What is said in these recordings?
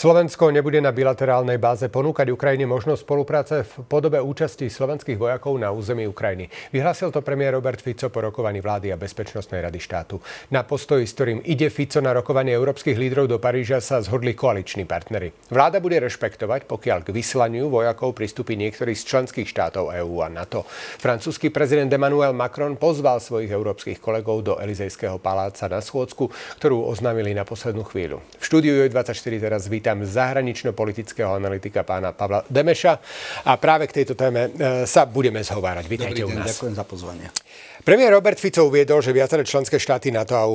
Slovensko nebude na bilaterálnej báze ponúkať Ukrajine možnosť spolupráce v podobe účasti slovenských vojakov na území Ukrajiny. Vyhlásil to premiér Robert Fico po rokovaní vlády a Bezpečnostnej rady štátu. Na postoji, s ktorým ide Fico na rokovanie európskych lídrov do Paríža, sa zhodli koaliční partnery. Vláda bude rešpektovať, pokiaľ k vyslaniu vojakov pristúpi niektorý z členských štátov EÚ a NATO. Francúzsky prezident Emmanuel Macron pozval svojich európskych kolegov do Elizejského paláca na schôdzku, ktorú oznámili na poslednú chvíľu. V štúdiu 24 teraz vítam vítam zahranično-politického analytika pána Pavla Demeša a práve k tejto téme e, sa budeme zhovárať. Vítajte Dobrý deň, u nás. Ďakujem za pozvanie. Premiér Robert Fico uviedol, že viaceré členské štáty NATO a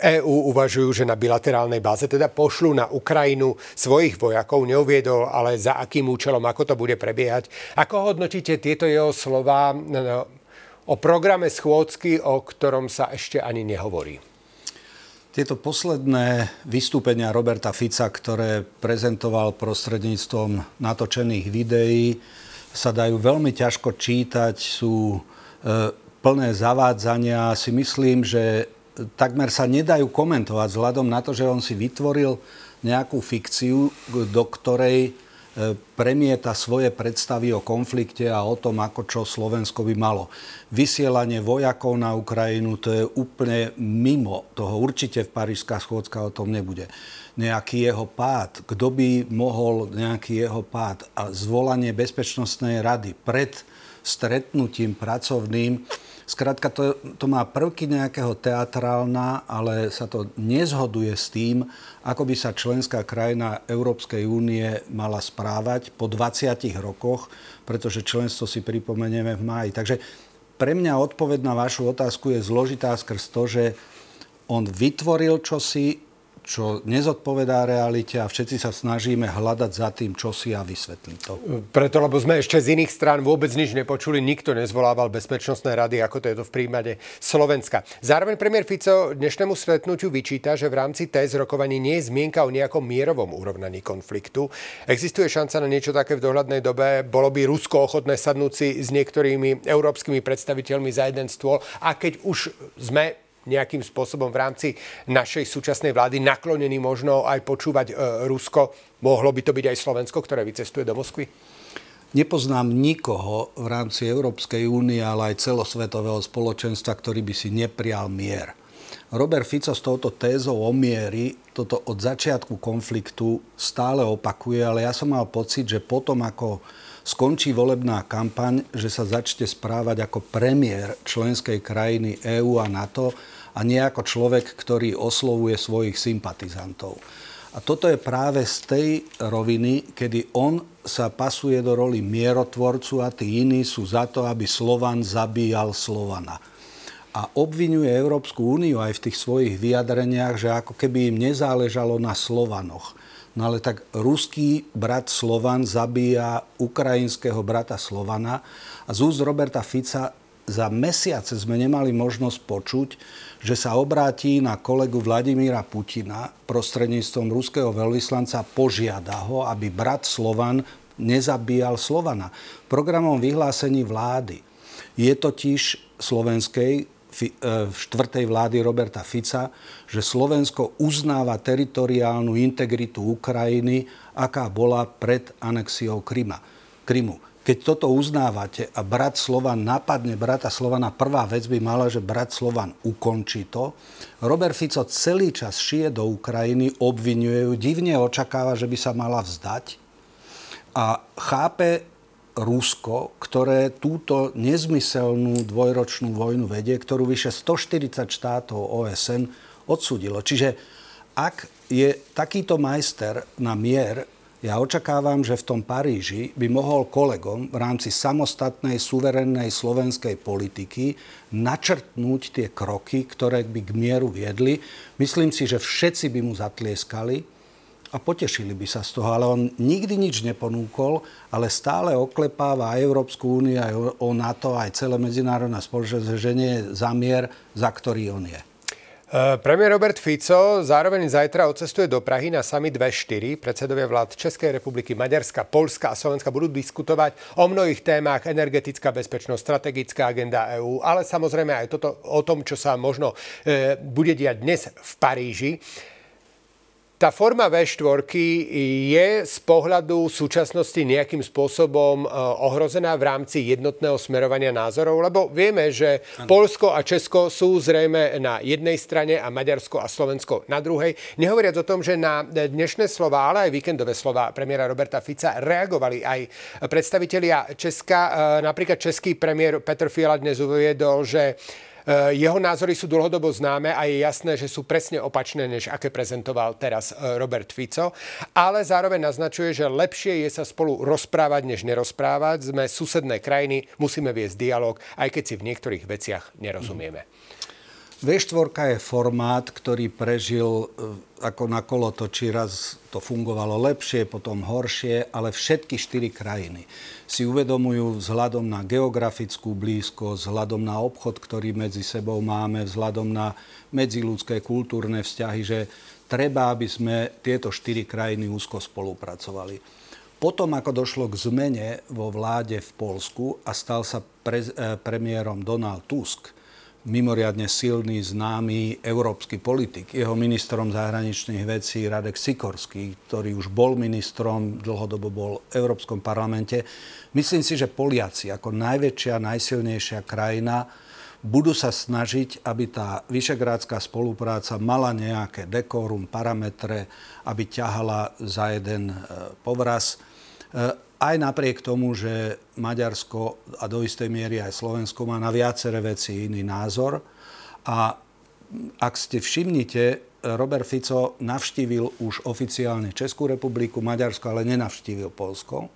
EÚ uvažujú, že na bilaterálnej báze teda pošlú na Ukrajinu svojich vojakov. Neuviedol, ale za akým účelom, ako to bude prebiehať. Ako hodnotíte tieto jeho slova no, o programe schôdzky, o ktorom sa ešte ani nehovorí? Tieto posledné vystúpenia Roberta Fica, ktoré prezentoval prostredníctvom natočených videí, sa dajú veľmi ťažko čítať, sú e, plné zavádzania. Si myslím, že takmer sa nedajú komentovať vzhľadom na to, že on si vytvoril nejakú fikciu, do ktorej premieta svoje predstavy o konflikte a o tom, ako čo Slovensko by malo. Vysielanie vojakov na Ukrajinu, to je úplne mimo toho. Určite v Parížská schôdzka o tom nebude. Nejaký jeho pád, kto by mohol nejaký jeho pád a zvolanie Bezpečnostnej rady pred stretnutím pracovným, Skrátka, to, to má prvky nejakého teatrálna, ale sa to nezhoduje s tým, ako by sa členská krajina Európskej únie mala správať po 20 rokoch, pretože členstvo si pripomenieme v máji. Takže pre mňa odpoveď na vašu otázku je zložitá skrz to, že on vytvoril čosi, čo nezodpovedá realite a všetci sa snažíme hľadať za tým, čo si a vysvetliť to. Preto, lebo sme ešte z iných strán vôbec nič nepočuli, nikto nezvolával bezpečnostné rady, ako to je to v prípade Slovenska. Zároveň premiér Fico dnešnému stretnutiu vyčíta, že v rámci TES rokovaní nie je zmienka o nejakom mierovom urovnaní konfliktu. Existuje šanca na niečo také v dohľadnej dobe? Bolo by Rusko ochotné sadnúť si s niektorými európskymi predstaviteľmi za jeden stôl? A keď už sme nejakým spôsobom v rámci našej súčasnej vlády naklonení možno aj počúvať e, Rusko. Mohlo by to byť aj Slovensko, ktoré vycestuje do Moskvy? Nepoznám nikoho v rámci Európskej únie, ale aj celosvetového spoločenstva, ktorý by si neprial mier. Robert Fico s touto tézou o miery toto od začiatku konfliktu stále opakuje, ale ja som mal pocit, že potom, ako skončí volebná kampaň, že sa začne správať ako premiér členskej krajiny EÚ a NATO a nie ako človek, ktorý oslovuje svojich sympatizantov. A toto je práve z tej roviny, kedy on sa pasuje do roli mierotvorcu a tí iní sú za to, aby Slovan zabíjal Slovana. A obvinuje Európsku úniu aj v tých svojich vyjadreniach, že ako keby im nezáležalo na Slovanoch. No ale tak ruský brat Slovan zabíja ukrajinského brata Slovana a z úst Roberta Fica za mesiace sme nemali možnosť počuť, že sa obráti na kolegu Vladimíra Putina prostredníctvom ruského veľvyslanca, požiada ho, aby brat Slovan nezabíjal Slovana. Programom vyhlásení vlády je totiž slovenskej štvrtej vlády Roberta Fica, že Slovensko uznáva teritoriálnu integritu Ukrajiny, aká bola pred anexiou Kryma, Krymu. Keď toto uznávate a brat Slovan napadne brata Slovana, prvá vec by mala, že brat Slovan ukončí to. Robert Fico celý čas šije do Ukrajiny, obvinuje ju, divne očakáva, že by sa mala vzdať a chápe Rusko, ktoré túto nezmyselnú dvojročnú vojnu vedie, ktorú vyše 140 štátov OSN odsudilo. Čiže ak je takýto majster na mier ja očakávam, že v tom Paríži by mohol kolegom v rámci samostatnej, suverennej slovenskej politiky načrtnúť tie kroky, ktoré by k mieru viedli. Myslím si, že všetci by mu zatlieskali a potešili by sa z toho. Ale on nikdy nič neponúkol, ale stále oklepáva aj Európsku úniu, aj o NATO, aj celé medzinárodné spoločenstvo, že nie je zamier, za ktorý on je. Eh, premiér Robert Fico zároveň zajtra odcestuje do Prahy na summit 2.4. Predsedovia vlád Českej republiky, Maďarska, Polska a Slovenska budú diskutovať o mnohých témach, energetická bezpečnosť, strategická agenda EÚ, ale samozrejme aj toto, o tom, čo sa možno e, bude diať dnes v Paríži. Tá forma V4 je z pohľadu súčasnosti nejakým spôsobom e, ohrozená v rámci jednotného smerovania názorov? Lebo vieme, že ano. Polsko a Česko sú zrejme na jednej strane a Maďarsko a Slovensko na druhej. Nehovoriac o tom, že na dnešné slova, ale aj víkendové slova premiéra Roberta Fica reagovali aj predstavitelia Česka. E, napríklad český premiér Petr Fiala dnes uviedol, že jeho názory sú dlhodobo známe a je jasné, že sú presne opačné, než aké prezentoval teraz eh, Robert Fico. Ale zároveň naznačuje, že lepšie je sa spolu rozprávať, než nerozprávať. Sme susedné krajiny, musíme viesť dialog, aj keď si v niektorých veciach nerozumieme. V4 je formát, ktorý prežil eh, ako na kolotoči. Raz to fungovalo lepšie, potom horšie, ale všetky štyri krajiny si uvedomujú vzhľadom na geografickú blízkosť, vzhľadom na obchod, ktorý medzi sebou máme, vzhľadom na medziludské kultúrne vzťahy, že treba, aby sme tieto štyri krajiny úzko spolupracovali. Potom, ako došlo k zmene vo vláde v Polsku a stal sa pre, eh, premiérom Donald Tusk, mimoriadne silný, známy európsky politik. Jeho ministrom zahraničných vecí Radek Sikorský, ktorý už bol ministrom, dlhodobo bol v Európskom parlamente. Myslím si, že Poliaci ako najväčšia, najsilnejšia krajina budú sa snažiť, aby tá vyšegrádska spolupráca mala nejaké dekorum, parametre, aby ťahala za jeden e, povraz. Aj napriek tomu, že Maďarsko a do istej miery aj Slovensko má na viaceré veci iný názor. A ak ste všimnite, Robert Fico navštívil už oficiálne Českú republiku, Maďarsko, ale nenavštívil Polsko.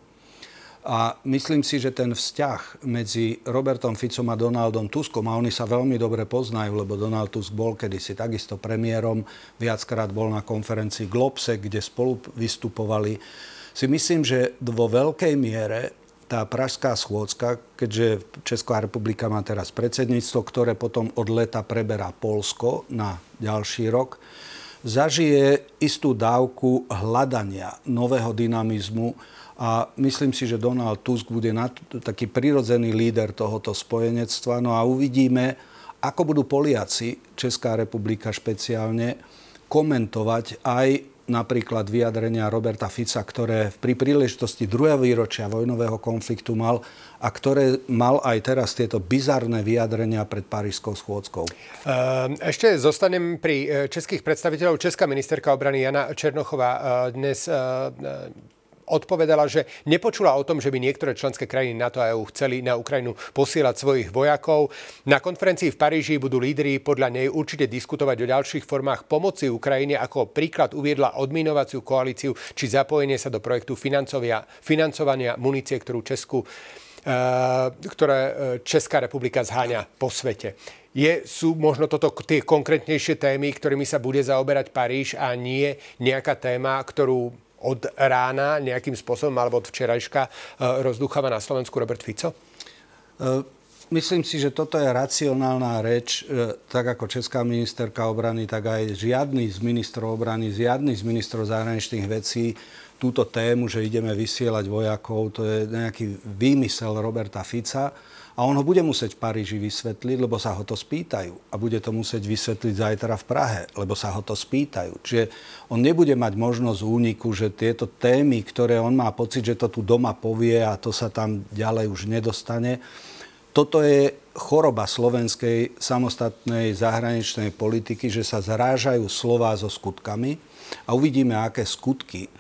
A myslím si, že ten vzťah medzi Robertom Ficom a Donaldom Tuskom, a oni sa veľmi dobre poznajú, lebo Donald Tusk bol kedysi takisto premiérom, viackrát bol na konferencii Globse, kde spolu vystupovali si myslím, že vo veľkej miere tá pražská schôdzka, keďže Česká republika má teraz predsedníctvo, ktoré potom od leta preberá Polsko na ďalší rok, zažije istú dávku hľadania nového dynamizmu a myslím si, že Donald Tusk bude taký prirodzený líder tohoto spojenectva. No a uvidíme, ako budú Poliaci, Česká republika špeciálne, komentovať aj napríklad vyjadrenia Roberta Fica, ktoré pri príležitosti druhého výročia vojnového konfliktu mal a ktoré mal aj teraz tieto bizarné vyjadrenia pred Parížskou schôdzkou. Ehm, ešte zostanem pri e, českých predstaviteľov. Česká ministerka obrany Jana Černochová e, dnes e, odpovedala, že nepočula o tom, že by niektoré členské krajiny NATO a EU chceli na Ukrajinu posielať svojich vojakov. Na konferencii v Paríži budú lídry podľa nej určite diskutovať o ďalších formách pomoci Ukrajine. Ako príklad uviedla odminovaciu koalíciu či zapojenie sa do projektu financovania munície, ktorú Česku eh, ktoré eh, Česká republika zháňa po svete. Je, sú možno toto tie konkrétnejšie témy, ktorými sa bude zaoberať Paríž a nie nejaká téma, ktorú od rána nejakým spôsobom alebo od včerajška e, rozducháva na Slovensku Robert Fico? E, myslím si, že toto je racionálna reč, e, tak ako česká ministerka obrany, tak aj žiadny z ministrov obrany, žiadny z ministrov zahraničných vecí túto tému, že ideme vysielať vojakov, to je nejaký výmysel Roberta Fica a on ho bude musieť v Paríži vysvetliť, lebo sa ho to spýtajú. A bude to musieť vysvetliť zajtra v Prahe, lebo sa ho to spýtajú. Čiže on nebude mať možnosť úniku, že tieto témy, ktoré on má pocit, že to tu doma povie a to sa tam ďalej už nedostane, toto je choroba slovenskej samostatnej zahraničnej politiky, že sa zrážajú slová so skutkami a uvidíme, aké skutky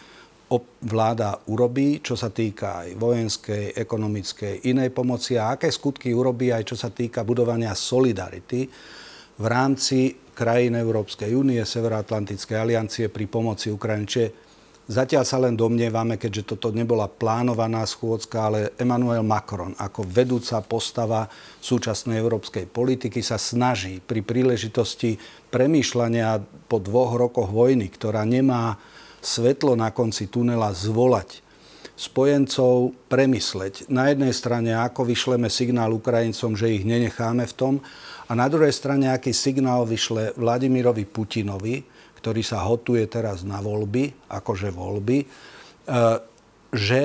vláda urobí, čo sa týka aj vojenskej, ekonomickej, inej pomoci a aké skutky urobí aj čo sa týka budovania solidarity v rámci krajín Európskej únie, Severoatlantickej aliancie pri pomoci Ukrajine. Čiže zatiaľ sa len domnievame, keďže toto nebola plánovaná schôdzka, ale Emmanuel Macron ako vedúca postava súčasnej európskej politiky sa snaží pri príležitosti premýšľania po dvoch rokoch vojny, ktorá nemá svetlo na konci tunela zvolať spojencov premysleť. Na jednej strane, ako vyšleme signál Ukrajincom, že ich nenecháme v tom, a na druhej strane, aký signál vyšle Vladimirovi Putinovi, ktorý sa hotuje teraz na voľby, akože voľby, e, že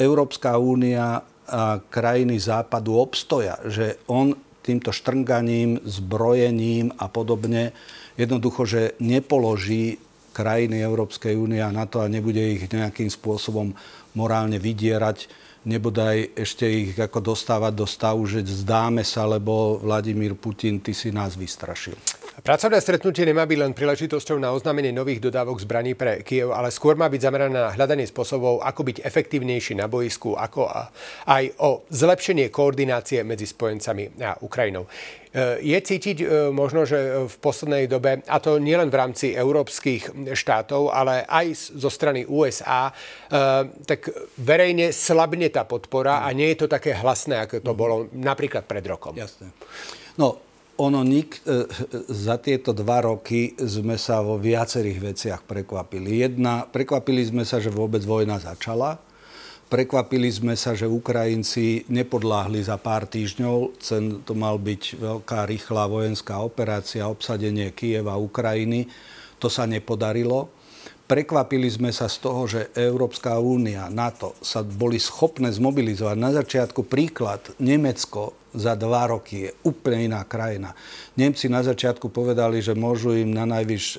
Európska únia a krajiny západu obstoja, že on týmto štrnganím, zbrojením a podobne jednoducho, že nepoloží krajiny Európskej únie a NATO a nebude ich nejakým spôsobom morálne vydierať, nebodaj ešte ich ako dostávať do stavu, že zdáme sa, lebo Vladimír Putin, ty si nás vystrašil. Pracovné stretnutie nemá byť len príležitosťou na oznámenie nových dodávok zbraní pre Kiev, ale skôr má byť zamerané na hľadanie spôsobov, ako byť efektívnejší na boisku, ako aj o zlepšenie koordinácie medzi spojencami a Ukrajinou. E, je cítiť e, možno, že v poslednej dobe, a to nielen v rámci európskych štátov, ale aj zo strany USA, e, tak verejne slabne tá podpora a nie je to také hlasné, ako to bolo napríklad pred rokom. Jasné. No, ono nik, e, za tieto dva roky sme sa vo viacerých veciach prekvapili. Jedna, prekvapili sme sa, že vôbec vojna začala. Prekvapili sme sa, že Ukrajinci nepodláhli za pár týždňov. Cen to mal byť veľká, rýchla vojenská operácia, obsadenie Kieva, Ukrajiny. To sa nepodarilo. Prekvapili sme sa z toho, že Európska únia, NATO sa boli schopné zmobilizovať. Na začiatku príklad Nemecko za dva roky je úplne iná krajina. Nemci na začiatku povedali, že môžu im na najvyš e,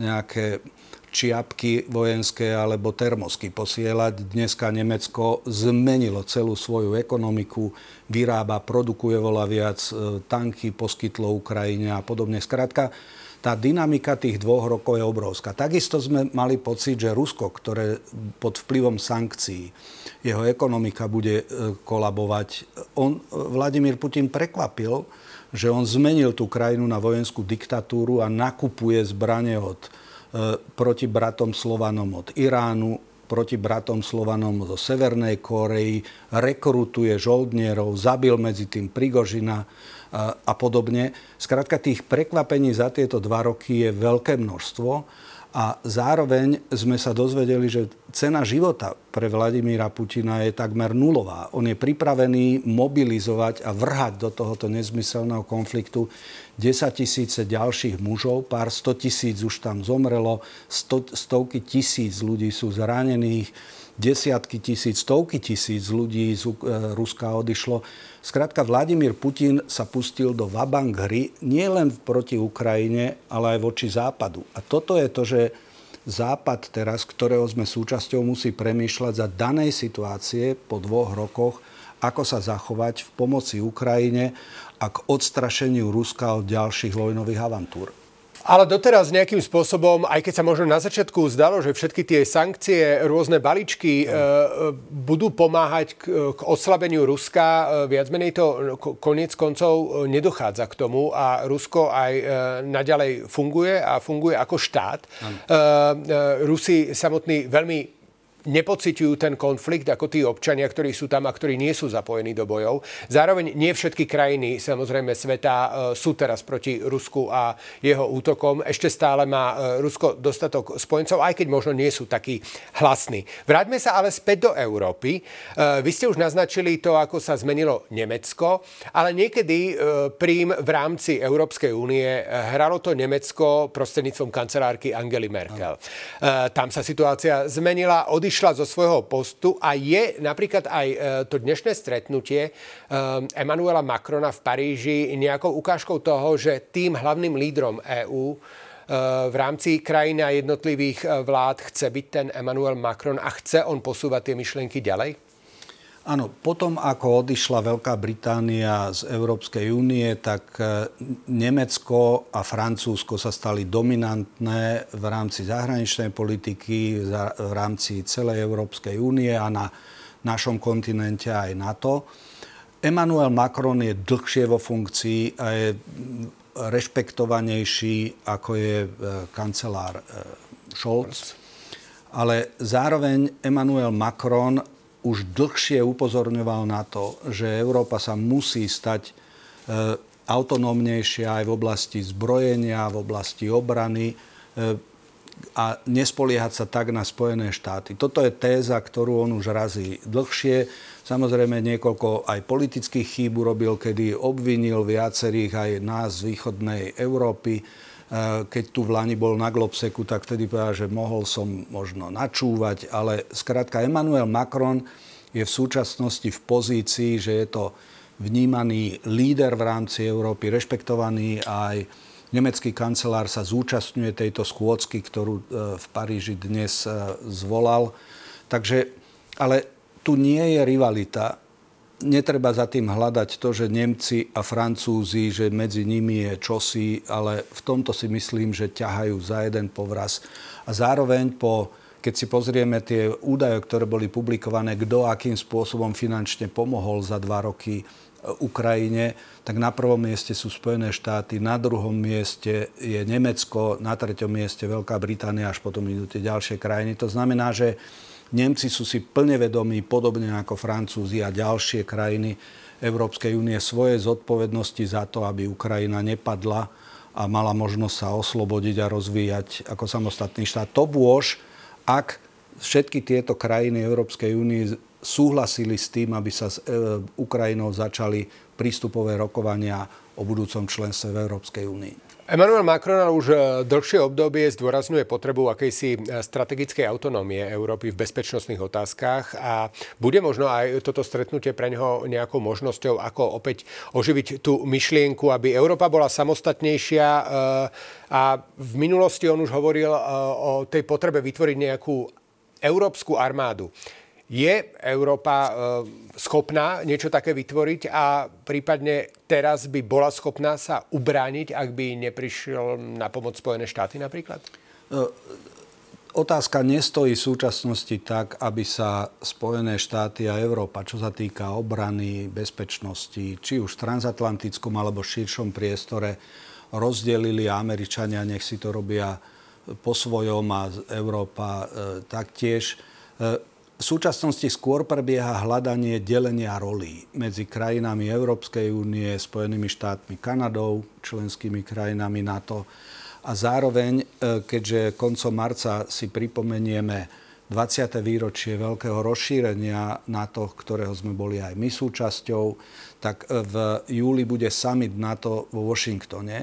nejaké čiapky vojenské alebo termosky posielať. Dneska Nemecko zmenilo celú svoju ekonomiku, vyrába, produkuje veľa viac, e, tanky poskytlo Ukrajine a podobne. Skrátka, tá dynamika tých dvoch rokov je obrovská. Takisto sme mali pocit, že Rusko, ktoré pod vplyvom sankcií, jeho ekonomika bude e, kolabovať, on, Vladimír Putin prekvapil, že on zmenil tú krajinu na vojenskú diktatúru a nakupuje zbranie od, e, proti bratom Slovanom od Iránu, proti bratom Slovanom zo Severnej Koreji, rekrutuje žoldnierov, zabil medzi tým Prigožina, a podobne. Skrátka tých prekvapení za tieto dva roky je veľké množstvo a zároveň sme sa dozvedeli, že cena života pre Vladimíra Putina je takmer nulová. On je pripravený mobilizovať a vrhať do tohoto nezmyselného konfliktu 10 tisíce ďalších mužov, pár 100 tisíc už tam zomrelo, sto, stovky tisíc ľudí sú zranených, desiatky tisíc, stovky tisíc ľudí z e, Ruska odišlo. Skrátka, Vladimír Putin sa pustil do vabank hry nielen proti Ukrajine, ale aj voči Západu. A toto je to, že Západ teraz, ktorého sme súčasťou, musí premýšľať za danej situácie po dvoch rokoch, ako sa zachovať v pomoci Ukrajine a k odstrašeniu Ruska od ďalších vojnových avantúr. Ale doteraz nejakým spôsobom, aj keď sa možno na začiatku zdalo, že všetky tie sankcie, rôzne balíčky no. e, budú pomáhať k, k oslabeniu Ruska, e, viac menej to koniec koncov nedochádza k tomu a Rusko aj e, naďalej funguje a funguje ako štát. E, Rusi samotní veľmi nepociťujú ten konflikt ako tí občania, ktorí sú tam a ktorí nie sú zapojení do bojov. Zároveň nie všetky krajiny, samozrejme, sveta e, sú teraz proti Rusku a jeho útokom. Ešte stále má e, Rusko dostatok spojencov, aj keď možno nie sú takí hlasní. Vráťme sa ale späť do Európy. E, vy ste už naznačili to, ako sa zmenilo Nemecko, ale niekedy prím v rámci Európskej únie hralo to Nemecko prostredníctvom kancelárky Angely Merkel. Tam sa situácia zmenila, odišla odišla zo svojho postu a je napríklad aj e, to dnešné stretnutie Emanuela Macrona v Paríži nejakou ukážkou toho, že tým hlavným lídrom EÚ e, v rámci krajín a jednotlivých e, vlád chce byť ten Emmanuel Macron a chce on posúvať tie myšlienky ďalej? Áno, potom ako odišla Veľká Británia z Európskej únie, tak e, Nemecko a Francúzsko sa stali dominantné v rámci zahraničnej politiky, v rámci celej Európskej únie a na našom kontinente aj NATO. Emmanuel Macron je dlhšie vo funkcii a je rešpektovanejší ako je e, kancelár e, Scholz. Ale zároveň Emmanuel Macron už dlhšie upozorňoval na to, že Európa sa musí stať e, autonómnejšia aj v oblasti zbrojenia, v oblasti obrany e, a nespoliehať sa tak na Spojené štáty. Toto je téza, ktorú on už razí dlhšie. Samozrejme niekoľko aj politických chýb urobil, kedy obvinil viacerých aj nás z východnej Európy keď tu v Lani bol na Globseku, tak vtedy povedal, že mohol som možno načúvať, ale skrátka Emmanuel Macron je v súčasnosti v pozícii, že je to vnímaný líder v rámci Európy, rešpektovaný aj Nemecký kancelár sa zúčastňuje tejto schôdzky, ktorú e, v Paríži dnes e, zvolal. Takže, ale tu nie je rivalita. Netreba za tým hľadať to, že Nemci a Francúzi, že medzi nimi je čosi, ale v tomto si myslím, že ťahajú za jeden povraz. A zároveň po keď si pozrieme tie údaje, ktoré boli publikované, kto akým spôsobom finančne pomohol za dva roky Ukrajine, tak na prvom mieste sú Spojené štáty, na druhom mieste je Nemecko, na treťom mieste Veľká Británia, až potom idú tie ďalšie krajiny. To znamená, že Nemci sú si plne vedomí, podobne ako Francúzi a ďalšie krajiny Európskej únie, svoje zodpovednosti za to, aby Ukrajina nepadla a mala možnosť sa oslobodiť a rozvíjať ako samostatný štát. To bôž, ak všetky tieto krajiny Európskej únie súhlasili s tým, aby sa s e, Ukrajinou začali prístupové rokovania o budúcom členstve v Európskej únii. Emmanuel Macron už e, dlhšie obdobie zdôrazňuje potrebu akejsi e, strategickej autonómie Európy v bezpečnostných otázkach a bude možno aj toto stretnutie pre neho nejakou možnosťou, ako opäť oživiť tú myšlienku, aby Európa bola samostatnejšia a v minulosti on už hovoril o tej potrebe vytvoriť nejakú európsku armádu. Je Európa e, schopná niečo také vytvoriť a prípadne teraz by bola schopná sa ubrániť, ak by neprišiel na pomoc Spojené štáty napríklad? E, otázka nestojí v súčasnosti tak, aby sa Spojené štáty a Európa, čo sa týka obrany, bezpečnosti, či už v transatlantickom alebo širšom priestore, rozdelili a Američania nech si to robia po svojom a Európa e, taktiež. V súčasnosti skôr prebieha hľadanie delenia rolí medzi krajinami Európskej únie, Spojenými štátmi, Kanadou, členskými krajinami NATO. A zároveň, e, keďže koncom marca si pripomenieme 20. výročie veľkého rozšírenia NATO, ktorého sme boli aj my súčasťou, tak e, v júli bude summit NATO vo Washingtone.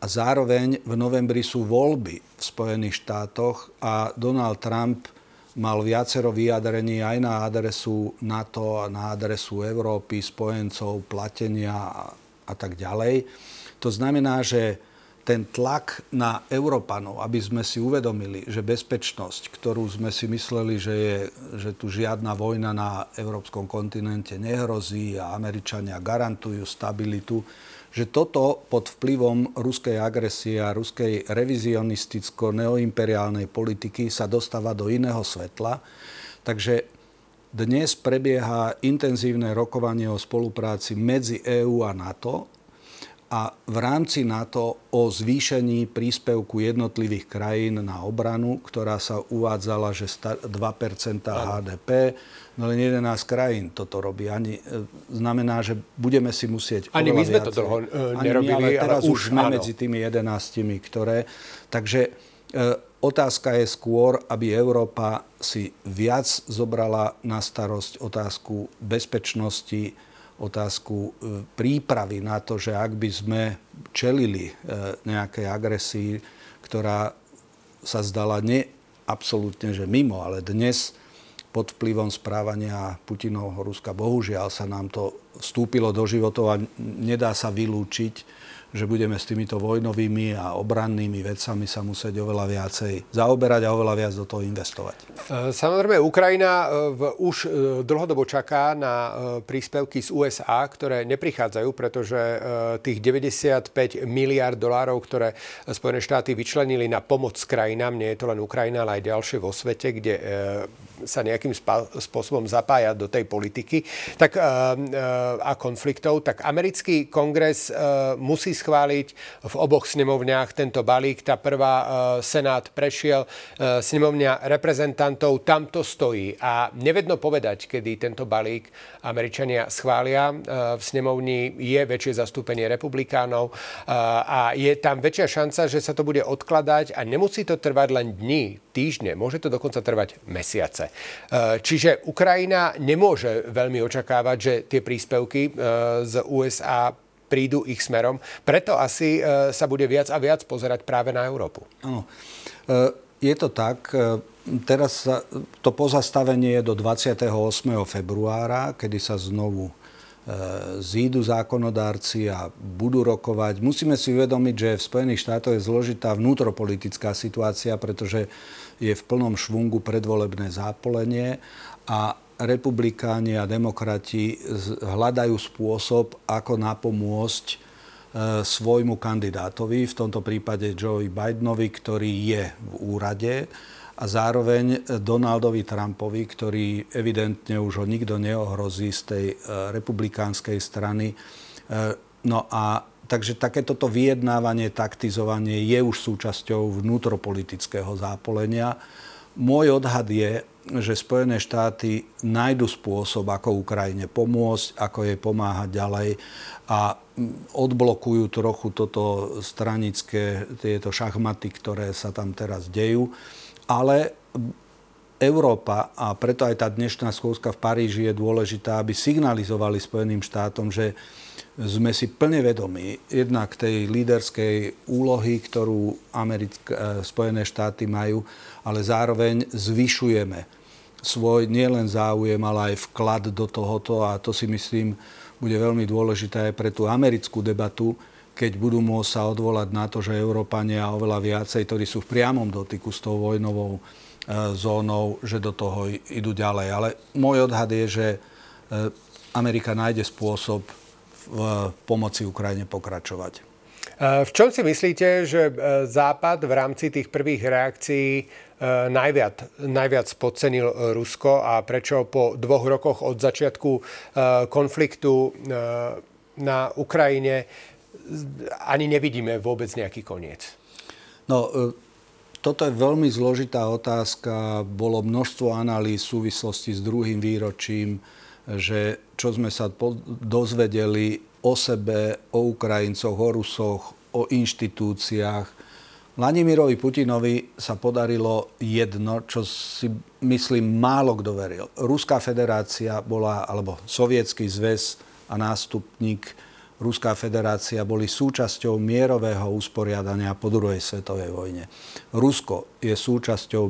A zároveň v novembri sú voľby v Spojených štátoch a Donald Trump mal viacero vyjadrení aj na adresu NATO a na adresu Európy, spojencov, platenia a, tak ďalej. To znamená, že ten tlak na Európanov, aby sme si uvedomili, že bezpečnosť, ktorú sme si mysleli, že, je, že tu žiadna vojna na európskom kontinente nehrozí a Američania garantujú stabilitu, že toto pod vplyvom ruskej agresie a ruskej revizionisticko-neoimperiálnej politiky sa dostáva do iného svetla. Takže dnes prebieha intenzívne rokovanie o spolupráci medzi EÚ a NATO a v rámci NATO o zvýšení príspevku jednotlivých krajín na obranu, ktorá sa uvádzala, že 2% HDP, no len 11 krajín toto robí. Ani, e, znamená, že budeme si musieť... Ani my sme viacej, to dlho nerobili, my, ale teraz ale už sme áno. medzi tými 11, ktoré... Takže e, otázka je skôr, aby Európa si viac zobrala na starosť otázku bezpečnosti, otázku e, prípravy na to, že ak by sme čelili e, nejakej agresii, ktorá sa zdala ne absolútne, že mimo, ale dnes pod vplyvom správania Putinovho Ruska, bohužiaľ sa nám to vstúpilo do životov a nedá sa vylúčiť, že budeme s týmito vojnovými a obrannými vecami sa musieť oveľa viacej zaoberať a oveľa viac do toho investovať. E, samozrejme, Ukrajina e, už e, dlhodobo čaká na príspevky z USA, ktoré neprichádzajú, pretože tých 95 miliard dolárov, ktoré Spojené štáty vyčlenili na pomoc krajinám, nie je to len Ukrajina, ale aj ďalšie vo svete, kde sa nejakým spôsobom zapája do tej politiky tak, a konfliktov, tak americký kongres musí schváliť v oboch snemovniach tento balík. Tá prvá Senát prešiel, snemovňa reprezentantov, tam to stojí. A nevedno povedať, kedy tento balík Američania schvália. V snemovni je väčšie zastúpenie republikánov a je tam väčšia šanca, že sa to bude odkladať a nemusí to trvať len dní, týždne, môže to dokonca trvať mesiace. Čiže Ukrajina nemôže veľmi očakávať, že tie príspevky z USA prídu ich smerom. Preto asi e, sa bude viac a viac pozerať práve na Európu. Áno. Je to tak. Teraz to pozastavenie je do 28. februára, kedy sa znovu zídu zákonodárci a budú rokovať. Musíme si uvedomiť, že v Spojených štátoch je zložitá vnútropolitická situácia, pretože je v plnom švungu predvolebné zápolenie a republikáni a demokrati hľadajú spôsob, ako napomôcť e, svojmu kandidátovi, v tomto prípade Joe Bidenovi, ktorý je v úrade a zároveň Donaldovi Trumpovi, ktorý evidentne už ho nikto neohrozí z tej e, republikánskej strany. E, no a takže takéto vyjednávanie, taktizovanie je už súčasťou vnútropolitického zápolenia. Môj odhad je, že Spojené štáty nájdu spôsob, ako Ukrajine pomôcť, ako jej pomáhať ďalej a odblokujú trochu toto stranické, tieto šachmaty, ktoré sa tam teraz dejú ale Európa, a preto aj tá dnešná schôzka v Paríži je dôležitá, aby signalizovali Spojeným štátom, že sme si plne vedomí jednak tej líderskej úlohy, ktorú Americké, Spojené štáty majú, ale zároveň zvyšujeme svoj nielen záujem, ale aj vklad do tohoto. A to si myslím bude veľmi dôležité aj pre tú americkú debatu, keď budú môcť sa odvolať na to, že Európania oveľa viacej, ktorí sú v priamom dotyku s tou vojnovou e, zónou, že do toho idú ďalej. Ale môj odhad je, že e, Amerika nájde spôsob v pomoci Ukrajine pokračovať. E, v čom si myslíte, že Západ v rámci tých prvých reakcií najviac, najviac podcenil Rusko a prečo po dvoch rokoch od začiatku konfliktu na Ukrajine ani nevidíme vôbec nejaký koniec. No, e, toto je veľmi zložitá otázka. Bolo množstvo analýz v súvislosti s druhým výročím, že čo sme sa dozvedeli o sebe, o Ukrajincoch, o Rusoch, o inštitúciách. Vladimirovi Putinovi sa podarilo jedno, čo si myslím málo kto veril. Ruská federácia bola, alebo Sovietský zväz a nástupník Ruská federácia boli súčasťou mierového usporiadania po druhej svetovej vojne. Rusko je súčasťou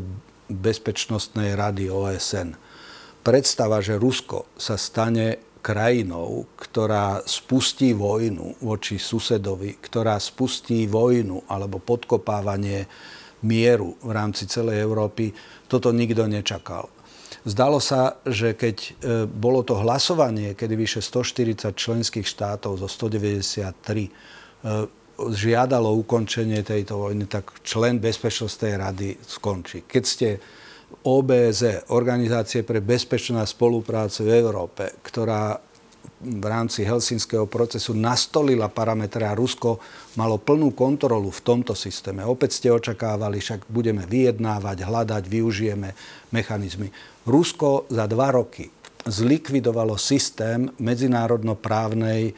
Bezpečnostnej rady OSN. Predstava, že Rusko sa stane krajinou, ktorá spustí vojnu voči susedovi, ktorá spustí vojnu alebo podkopávanie mieru v rámci celej Európy, toto nikto nečakal. Zdalo sa, že keď e, bolo to hlasovanie, kedy vyše 140 členských štátov zo 193 e, žiadalo ukončenie tejto vojny, tak člen Bezpečnostnej rady skončí. Keď ste OBZ, Organizácie pre bezpečnú spoluprácu v Európe, ktorá v rámci helsinského procesu nastolila parametre a Rusko malo plnú kontrolu v tomto systéme. Opäť ste očakávali, však budeme vyjednávať, hľadať, využijeme mechanizmy. Rusko za dva roky zlikvidovalo systém medzinárodnoprávnej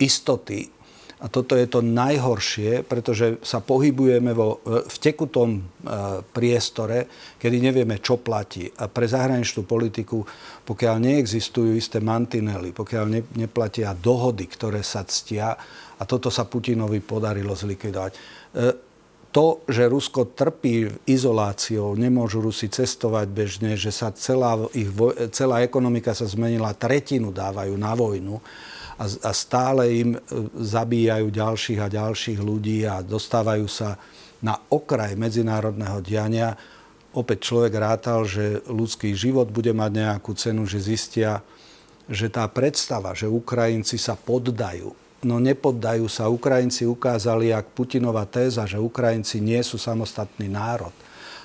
istoty. A toto je to najhoršie, pretože sa pohybujeme vo, v tekutom e, priestore, kedy nevieme, čo platí. A pre zahraničnú politiku, pokiaľ neexistujú isté mantinely, pokiaľ ne, neplatia dohody, ktoré sa ctia, a toto sa Putinovi podarilo zlikvidovať. E, to, že Rusko trpí izoláciou, nemôžu Rusi cestovať bežne, že sa celá, ich, celá ekonomika sa zmenila, tretinu dávajú na vojnu a, a stále im e, zabíjajú ďalších a ďalších ľudí a dostávajú sa na okraj medzinárodného diania. Opäť človek rátal, že ľudský život bude mať nejakú cenu, že zistia, že tá predstava, že Ukrajinci sa poddajú no nepoddajú sa. Ukrajinci ukázali, ak Putinová téza, že Ukrajinci nie sú samostatný národ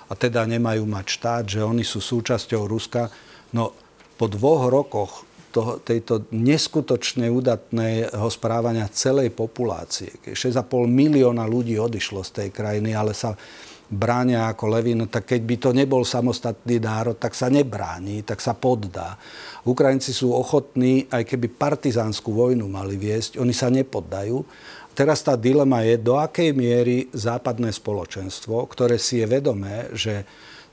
a teda nemajú mať štát, že oni sú súčasťou Ruska. No po dvoch rokoch toho, tejto neskutočne udatného správania celej populácie, 6,5 milióna ľudí odišlo z tej krajiny, ale sa bránia ako levin, tak keď by to nebol samostatný národ, tak sa nebráni, tak sa poddá. Ukrajinci sú ochotní, aj keby partizánsku vojnu mali viesť, oni sa nepoddajú. Teraz tá dilema je, do akej miery západné spoločenstvo, ktoré si je vedomé, že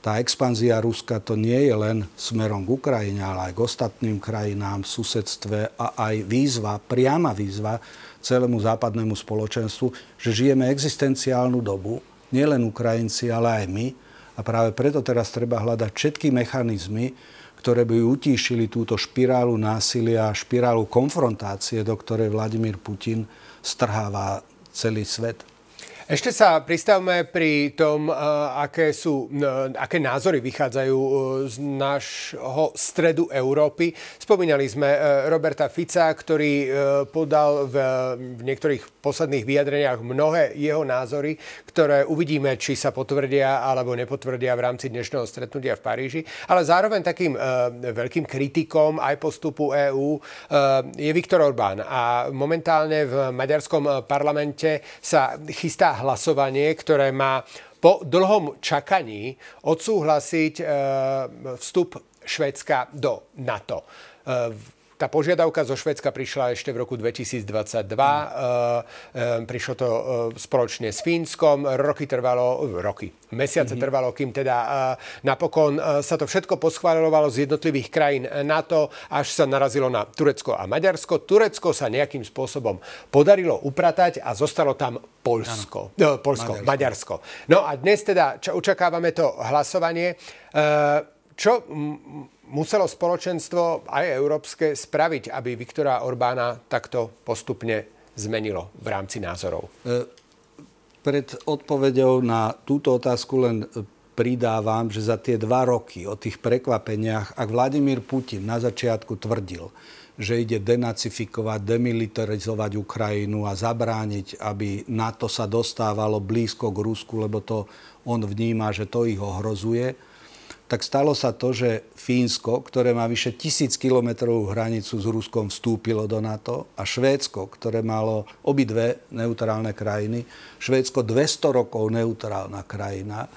tá expanzia Ruska to nie je len smerom k Ukrajine, ale aj k ostatným krajinám v susedstve a aj výzva, priama výzva celému západnému spoločenstvu, že žijeme existenciálnu dobu, nielen Ukrajinci, ale aj my. A práve preto teraz treba hľadať všetky mechanizmy, ktoré by utíšili túto špirálu násilia, špirálu konfrontácie, do ktorej Vladimír Putin strháva celý svet. Ešte sa pristavme pri tom, eh, aké, sú, eh, aké názory vychádzajú eh, z nášho stredu Európy. Spomínali sme Roberta Fica, ktorý podal v, v niektorých posledných vyjadreniach mnohé jeho názory, ktoré uvidíme, či sa potvrdia alebo nepotvrdia v rámci dnešného stretnutia v Paríži. Ale zároveň takým veľkým kritikom aj postupu EÚ je Viktor Orbán. A momentálne v maďarskom parlamente sa chystá hlasovanie, ktoré má po dlhom čakaní odsúhlasiť e, vstup Švédska do NATO. Tá požiadavka zo Švedska prišla ešte v roku 2022. Mm. Prišlo to spoločne s Fínskom. Roky trvalo, roky, mesiace mm-hmm. trvalo, kým teda napokon sa to všetko poschváľovalo z jednotlivých krajín NATO, až sa narazilo na Turecko a Maďarsko. Turecko sa nejakým spôsobom podarilo upratať a zostalo tam Polsko. No, Polsko, Maďarsko. Maďarsko. No a dnes teda očakávame to hlasovanie. Čo muselo spoločenstvo aj európske spraviť, aby Viktora Orbána takto postupne zmenilo v rámci názorov? E, pred odpovedou na túto otázku len pridávam, že za tie dva roky o tých prekvapeniach, ak Vladimír Putin na začiatku tvrdil, že ide denacifikovať, demilitarizovať Ukrajinu a zabrániť, aby NATO sa dostávalo blízko k Rusku, lebo to on vníma, že to ich ohrozuje, tak stalo sa to, že Fínsko, ktoré má vyše tisíc kilometrovú hranicu s Ruskom, vstúpilo do NATO a Švédsko, ktoré malo obidve neutrálne krajiny, Švédsko 200 rokov neutrálna krajina,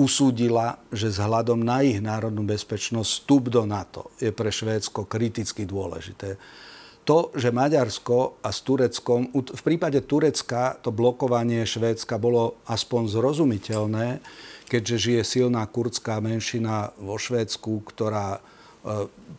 usúdila, že vzhľadom na ich národnú bezpečnosť vstup do NATO je pre Švédsko kriticky dôležité. To, že Maďarsko a s Tureckom, v prípade Turecka to blokovanie Švédska bolo aspoň zrozumiteľné, keďže žije silná kurdská menšina vo Švédsku, ktorá e,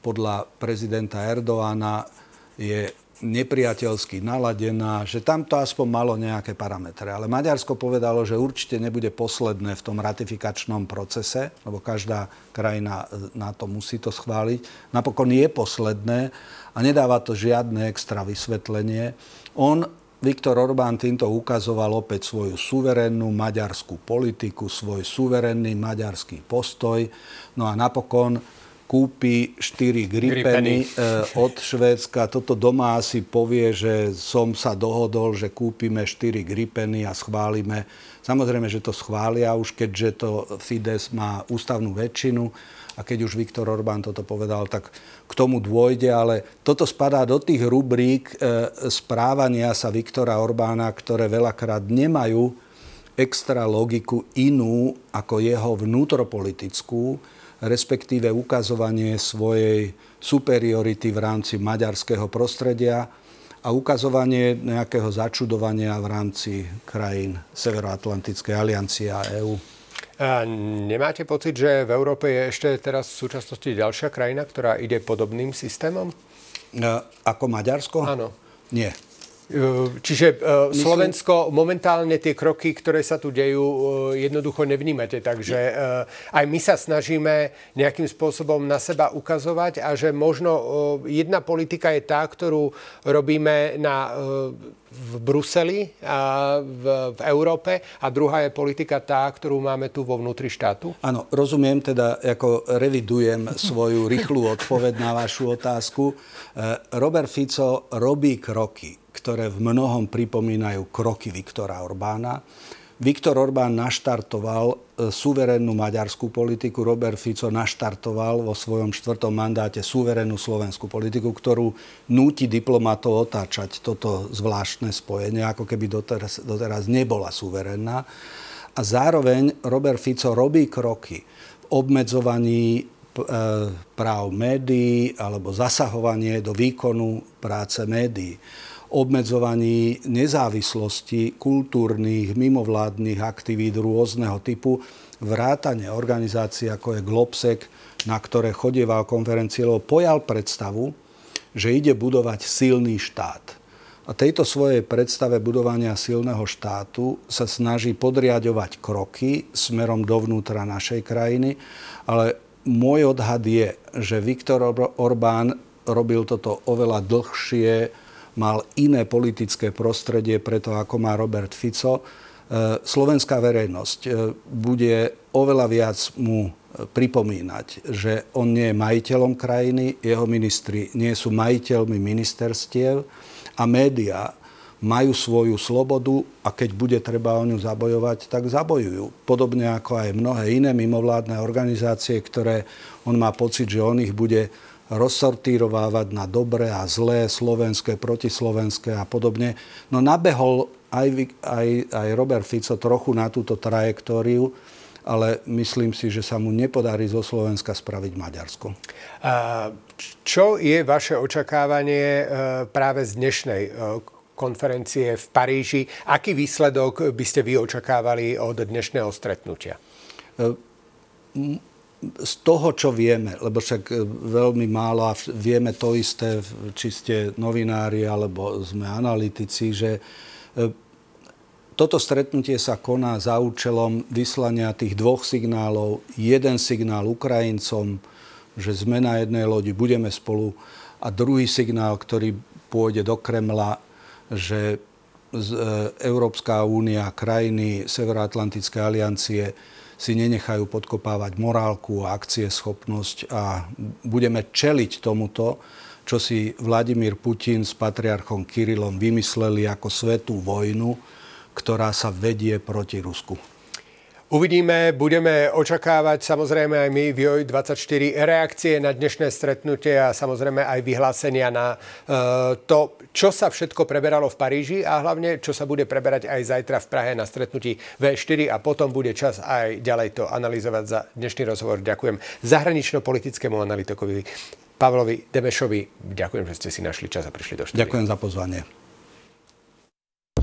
podľa prezidenta Erdoána je nepriateľsky naladená, že tam to aspoň malo nejaké parametre. Ale Maďarsko povedalo, že určite nebude posledné v tom ratifikačnom procese, lebo každá krajina e, na to musí to schváliť. Napokon je posledné a nedáva to žiadne extra vysvetlenie. On Viktor Orbán týmto ukazoval opäť svoju suverénnu maďarskú politiku, svoj suverénny maďarský postoj. No a napokon kúpi 4 gripeny, eh, od Švédska. Toto doma asi povie, že som sa dohodol, že kúpime 4 gripeny a schválime. Samozrejme, že to schvália už, keďže to Fides má ústavnú väčšinu a keď už Viktor Orbán toto povedal, tak k tomu dôjde, ale toto spadá do tých rubrík e, správania sa Viktora Orbána, ktoré veľakrát nemajú extra logiku inú ako jeho vnútropolitickú, respektíve ukazovanie svojej superiority v rámci maďarského prostredia a ukazovanie nejakého začudovania v rámci krajín Severoatlantickej aliancie a EÚ. A nemáte pocit, že v Európe je ešte teraz v súčasnosti ďalšia krajina, ktorá ide podobným systémom? Ako Maďarsko? Áno. Nie. Čiže uh, Myslím... Slovensko momentálne tie kroky, ktoré sa tu dejú, uh, jednoducho nevnímate. Takže aj my sa snažíme nejakým spôsobom na seba ukazovať a že možno jedna politika je tá, ktorú robíme na v Bruseli a v, v Európe a druhá je politika tá, ktorú máme tu vo vnútri štátu? Áno, rozumiem, teda ako revidujem svoju rýchlu odpoveď na vašu otázku. Robert Fico robí kroky ktoré v mnohom pripomínajú kroky Viktora Orbána. Viktor Orbán naštartoval e, suverénnu maďarskú politiku, Robert Fico naštartoval vo svojom štvrtom mandáte suverénnu slovenskú politiku, ktorú núti diplomatov otáčať toto zvláštne spojenie, ako keby doteraz, doteraz nebola suverénna. A zároveň Robert Fico robí kroky v obmedzovaní e, práv médií alebo zasahovanie do výkonu práce médií obmedzovaní nezávislosti kultúrnych, mimovládnych aktivít rôzneho typu, vrátane organizácií ako je Globsec, na ktoré chodieval konferencie, lebo pojal predstavu, že ide budovať silný štát. A tejto svojej predstave budovania silného štátu sa snaží podriadovať kroky smerom dovnútra našej krajiny, ale môj odhad je, že Viktor Orbán robil toto oveľa dlhšie, mal iné politické prostredie preto, ako má Robert Fico. E, slovenská verejnosť e, bude oveľa viac mu pripomínať, že on nie je majiteľom krajiny, jeho ministri nie sú majiteľmi ministerstiev a médiá majú svoju slobodu a keď bude treba o ňu zabojovať, tak zabojujú. Podobne ako aj mnohé iné mimovládne organizácie, ktoré on má pocit, že on ich bude rozsortírovávať na dobré a zlé, slovenské, protislovenské a podobne. No nabehol aj, aj, aj Robert Fico trochu na túto trajektóriu, ale myslím si, že sa mu nepodarí zo Slovenska spraviť Maďarsko. A čo je vaše očakávanie e, práve z dnešnej e, konferencie v Paríži. Aký výsledok by ste vy očakávali od dnešného stretnutia? Z toho, čo vieme, lebo však e, veľmi málo a vieme to isté, či ste novinári alebo sme analytici, že e, toto stretnutie sa koná za účelom vyslania tých dvoch signálov. Jeden signál Ukrajincom, že sme na jednej lodi, budeme spolu, a druhý signál, ktorý pôjde do Kremla, že e, Európska únia, krajiny Severoatlantické aliancie si nenechajú podkopávať morálku akcieschopnosť a budeme čeliť tomuto, čo si Vladimír Putin s patriarchom Kirilom vymysleli ako svetú vojnu, ktorá sa vedie proti Rusku. Uvidíme, budeme očakávať samozrejme aj my v JOJ24 reakcie na dnešné stretnutie a samozrejme aj vyhlásenia na uh, to, čo sa všetko preberalo v Paríži a hlavne, čo sa bude preberať aj zajtra v Prahe na stretnutí V4 a potom bude čas aj ďalej to analyzovať za dnešný rozhovor. Ďakujem zahranično-politickému analytikovi Pavlovi Demešovi. Ďakujem, že ste si našli čas a prišli do štúdia. Ďakujem za pozvanie.